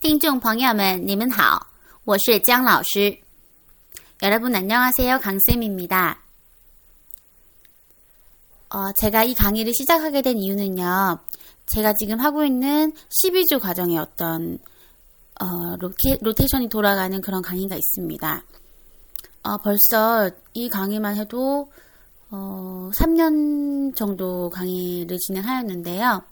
听众朋友们，你们好，我是姜老师。 여러분 안녕하세요. 강쌤입니다. 어, 제가 이 강의를 시작하게 된 이유는요. 제가 지금 하고 있는 12주 과정의 어떤 어, 로테, 로테이션이 돌아가는 그런 강의가 있습니다. 어, 벌써 이 강의만 해도 어, 3년 정도 강의를 진행하였는데요.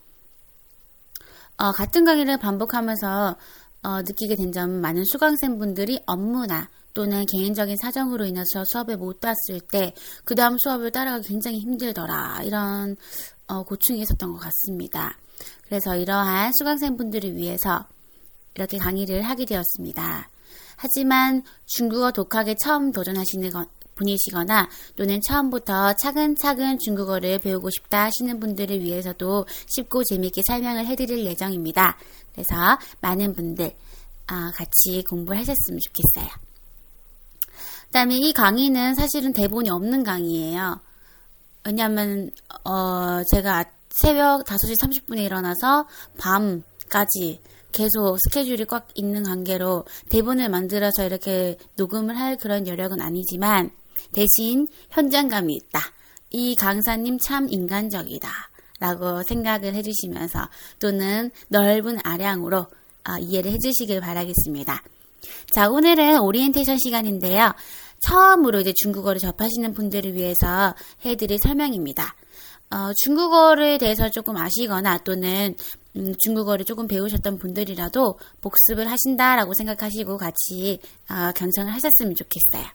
어, 같은 강의를 반복하면서 어, 느끼게 된 점은 많은 수강생분들이 업무나 또는 개인적인 사정으로 인해서 수업에 못 왔을 때 그 다음 수업을 따라가기 굉장히 힘들더라 이런 어, 고충이 있었던 것 같습니다. 그래서 이러한 수강생분들을 위해서 이렇게 강의를 하게 되었습니다. 하지만 중국어 독학에 처음 도전하시는 분이시거나 또는 처음부터 차근차근 중국어를 배우고 싶다 하시는 분들을 위해서도 쉽고 재미있게 설명을 해드릴 예정입니다. 그래서 많은 분들 아, 같이 공부를 하셨으면 좋겠어요. 그 다음에 이 강의는 사실은 대본이 없는 강의예요. 왜냐하면 어, 제가 새벽 5시 30분에 일어나서 밤까지 계속 스케줄이 꽉 있는 관계로 대본을 만들어서 이렇게 녹음을 할 그런 여력은 아니지만 대신 현장감이 있다. 이 강사님 참 인간적이다. 라고 생각을 해주시면서 또는 넓은 아량으로 어, 이해를 해주시길 바라겠습니다. 자, 오늘은 오리엔테이션 시간인데요. 처음으로 이제 중국어를 접하시는 분들을 위해서 해드릴 설명입니다. 어, 중국어에 대해서 조금 아시거나 또는 음, 중국어를 조금 배우셨던 분들이라도 복습을 하신다라고 생각하시고 같이 어, 경청을 하셨으면 좋겠어요.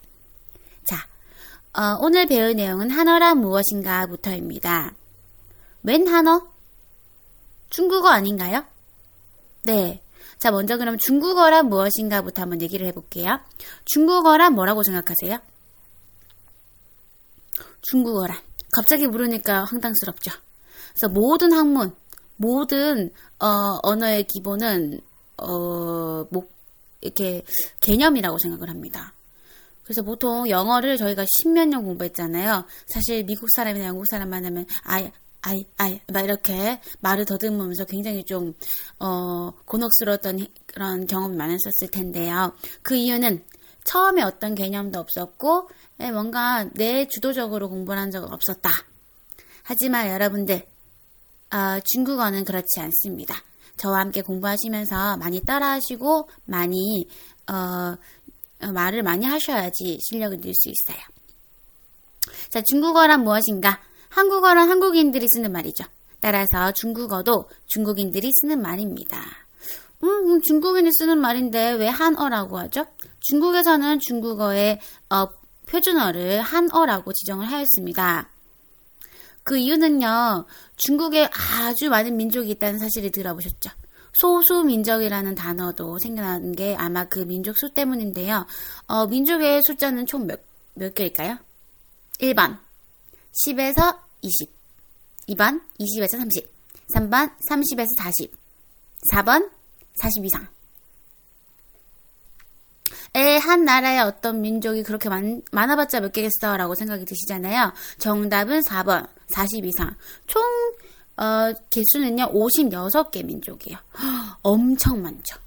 자, 어, 오늘 배울 내용은 한어란 무엇인가부터입니다. 웬 한어? 중국어 아닌가요? 네. 자, 먼저 그럼 중국어란 무엇인가부터 한번 얘기를 해볼게요. 중국어란 뭐라고 생각하세요? 중국어란. 갑자기 물으니까 황당스럽죠. 그래서 모든 학문, 모든 어, 언어의 기본은 어, 뭐, 이렇게 개념이라고 생각을 합니다. 그래서 보통 영어를 저희가 십몇 년 공부했잖아요. 사실 미국 사람이나 영국 사람만 하면 아이 아이 아이 막 이렇게 말을 더듬으면서 굉장히 좀 어, 곤혹스러웠던 그런 경험이 많았었을 텐데요. 그 이유는 처음에 어떤 개념도 없었고 예, 뭔가 내 주도적으로 공부를 한 적은 없었다. 하지만 여러분들 어, 중국어는 그렇지 않습니다. 저와 함께 공부하시면서 많이 따라하시고 많이 어, 말을 많이 하셔야지 실력을 늘 수 있어요. 자, 중국어란 무엇인가? 한국어란 한국인들이 쓰는 말이죠. 따라서 중국어도 중국인들이 쓰는 말입니다. 음, 음, 중국인이 쓰는 말인데 왜 한어라고 하죠? 중국에서는 중국어의 어, 표준어를 한어라고 지정을 하였습니다. 그 이유는요, 중국에 아주 많은 민족이 있다는 사실을 들어보셨죠? 소수민족이라는 단어도 생겨난 게 아마 그 민족 수 때문인데요. 어, 민족의 숫자는 총 몇, 몇 개일까요? 1번, 10에서 20. 2번, 20에서 30. 3번, 30에서 40. 4번, 40 이상. 에, 한 나라의 어떤 민족이 그렇게 많, 많아봤자 몇 개겠어? 라고 생각이 드시잖아요. 정답은 4번, 40 이상. 총, 어, 개수는요, 56개 민족이에요. 엄청 많죠.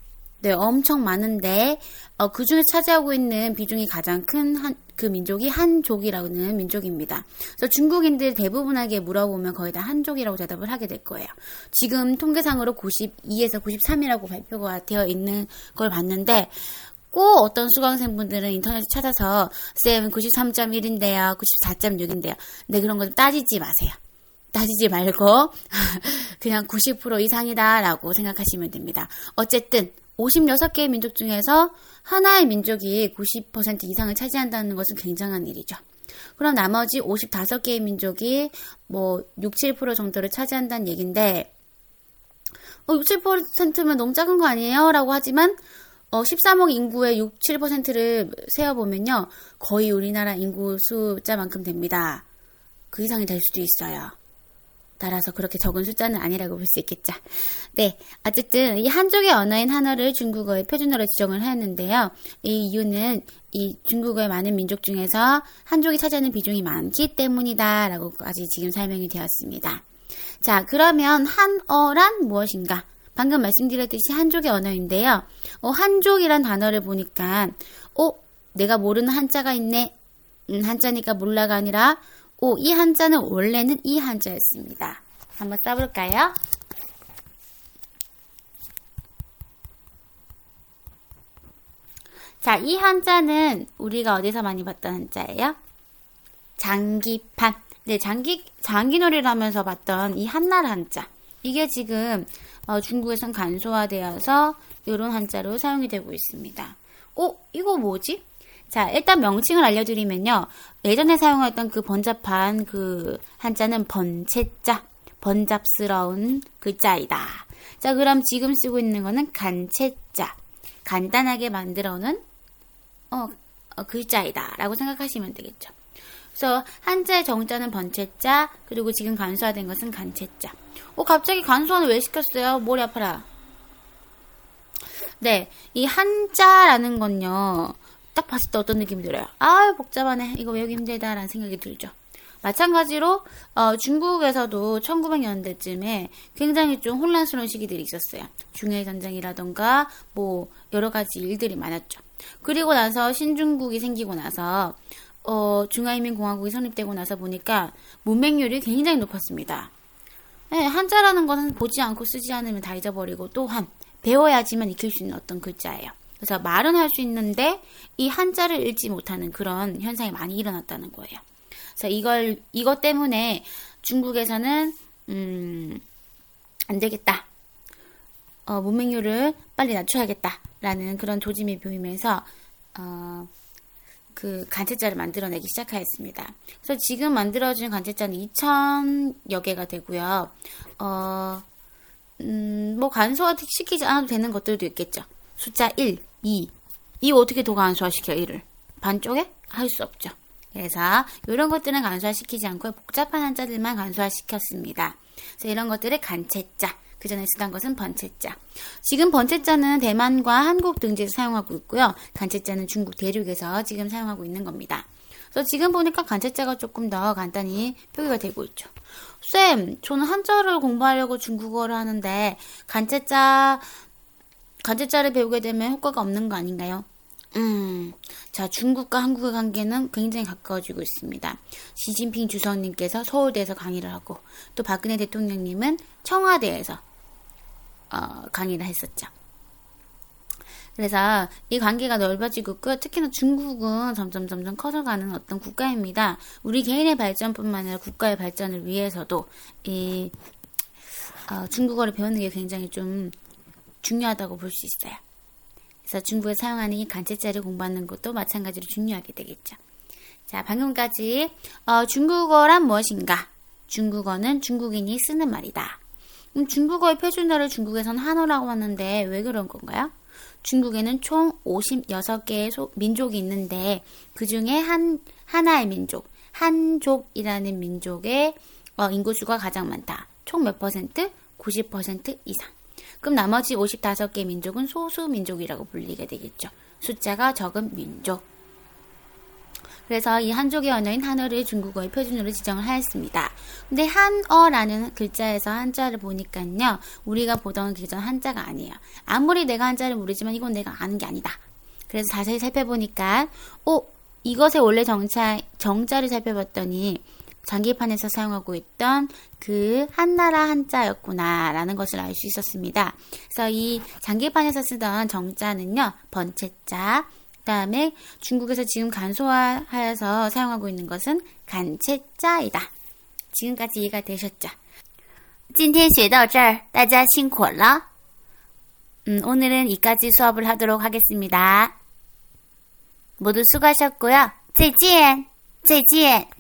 네, 엄청 많은데, 어, 그 중에 차지하고 있는 비중이 가장 큰 한, 그 민족이 한족이라는 민족입니다. 그래서 중국인들 대부분에게 물어보면 거의 다 한족이라고 대답을 하게 될 거예요. 지금 통계상으로 92에서 93이라고 발표가 되어 있는 걸 봤는데, 꼭 어떤 수강생분들은 인터넷에 찾아서 쌤 93.1인데요, 94.6인데요. 네, 그런 거 따지지 마세요. 따지지 말고 그냥 90% 이상이다라고 생각하시면 됩니다. 어쨌든 56개의 민족 중에서 하나의 민족이 90% 이상을 차지한다는 것은 굉장한 일이죠. 그럼 나머지 55개의 민족이 뭐 6, 7% 정도를 차지한다는 얘기인데 어, 6, 7%면 너무 작은 거 아니에요? 라고 하지만 어, 13억 인구의 6, 7%를 세어보면요. 거의 우리나라 인구 숫자만큼 됩니다. 그 이상이 될 수도 있어요. 따라서 그렇게 적은 숫자는 아니라고 볼 수 있겠죠. 네. 어쨌든 이 한족의 언어인 한어를 중국어의 표준어로 지정을 하였는데요. 이 이유는 이 중국어의 많은 민족 중에서 한족이 차지하는 비중이 많기 때문이다. 라고까지 지금 설명이 되었습니다. 자, 그러면 한어란 무엇인가? 방금 말씀드렸듯이 한족의 언어인데요. 어, 한족이란 단어를 보니까, 어, 내가 모르는 한자가 있네. 음, 한자니까 몰라가 아니라, 오, 이 한자는 원래는 이 한자였습니다. 한번 써볼까요? 자, 이 한자는 우리가 어디서 많이 봤던 한자예요? 장기판. 네, 장기, 장기놀이를 하면서 봤던 이 한날 한자. 이게 지금 어, 중국에선 간소화되어서 이런 한자로 사용이 되고 있습니다. 어, 이거 뭐지? 자, 일단 명칭을 알려드리면요. 예전에 사용했던 그 번잡한 그 한자는 번체자, 번잡스러운 글자이다. 자, 그럼 지금 쓰고 있는 거는 간체자, 간단하게 만들어놓은 어, 어, 글자이다. 라고 생각하시면 되겠죠. 그래서 한자의 정자는 번체자, 그리고 지금 간소화된 것은 간체자. 어, 갑자기 간소화는 왜 시켰어요? 머리 아파라. 네, 이 한자라는 건요. 딱 봤을 때 어떤 느낌이 들어요? 아 복잡하네. 이거 외우기 힘들다라는 생각이 들죠. 마찬가지로 어, 중국에서도 1900년대쯤에 굉장히 좀 혼란스러운 시기들이 있었어요. 중해 전쟁이라던가 뭐 여러 가지 일들이 많았죠. 그리고 나서 신중국이 생기고 나서 어, 중화인민공화국이 성립되고 나서 보니까 문맹률이 굉장히 높았습니다. 네, 한자라는 것은 보지 않고 쓰지 않으면 다 잊어버리고 또한 배워야지만 익힐 수 있는 어떤 글자예요. 그래서 말은 할 수 있는데 이 한자를 읽지 못하는 그런 현상이 많이 일어났다는 거예요. 그래서 이걸 이것 때문에 중국에서는 음, 안 되겠다. 어, 문맹률을 빨리 낮춰야겠다라는 그런 조짐이 보이면서 어, 그 간체자를 만들어내기 시작하였습니다. 그래서 지금 만들어진 간체자는 2천여 개가 되고요. 어, 음, 뭐 간소화 시키지 않아도 되는 것들도 있겠죠. 숫자 1, 2. 이 어떻게 더 간소화시켜 1을? 반쪽에? 할 수 없죠. 그래서 이런 것들은 간소화시키지 않고 복잡한 한자들만 간소화시켰습니다. 그래서 이런 것들을 간체자. 그 전에 쓰던 것은 번체자. 지금 번체자는 대만과 한국 등지에서 사용하고 있고요. 간체자는 중국 대륙에서 지금 사용하고 있는 겁니다. 그래서 지금 보니까 간체자가 조금 더 간단히 표기가 되고 있죠. 쌤, 저는 한자를 공부하려고 중국어를 하는데 간체자 간체자를 배우게 되면 효과가 없는 거 아닌가요? 음, 자, 중국과 한국의 관계는 굉장히 가까워지고 있습니다. 시진핑 주석님께서 서울대에서 강의를 하고, 또 박근혜 대통령님은 청와대에서 어, 강의를 했었죠. 그래서 이 관계가 넓어지고 있고요. 특히나 중국은 점점 점점 커져가는 어떤 국가입니다. 우리 개인의 발전뿐만 아니라 국가의 발전을 위해서도 이 어, 중국어를 배우는 게 굉장히 좀 중요하다고 볼 수 있어요. 그래서 중국에 사용하는 이 간체자를 공부하는 것도 마찬가지로 중요하게 되겠죠. 자, 방금까지 어, 중국어란 무엇인가? 중국어는 중국인이 쓰는 말이다. 음, 중국어의 표준어를 중국에선 한어라고 하는데 왜 그런 건가요? 중국에는 총 56개의 소, 민족이 있는데 그 중에 한 하나의 민족, 한족이라는 민족의 어, 인구수가 가장 많다. 총 몇 퍼센트? 90% 이상. 그럼 나머지 55개 민족은 소수 민족이라고 불리게 되겠죠. 숫자가 적은 민족. 그래서 이 한족의 언어인 한어를 중국어의 표준으로 지정을 하였습니다. 근데 한어라는 글자에서 한자를 보니까요, 우리가 보던 기존 한자가 아니에요. 아무리 내가 한자를 모르지만 이건 내가 아는 게 아니다. 그래서 자세히 살펴보니까, 어, 이것의 원래 정자, 정자를 살펴봤더니, 장기판에서 사용하고 있던 그 한나라 한자였구나라는 것을 알 수 있었습니다. 그래서 이 장기판에서 쓰던 정자는요, 번체자, 그 다음에 중국에서 지금 간소화하여서 사용하고 있는 것은 간체자이다. 지금까지 이해가 되셨죠? 今天学到这儿，大家辛苦了。 음, 오늘은 이까지 수업을 하도록 하겠습니다. 모두 수고하셨고요. 再见,再见.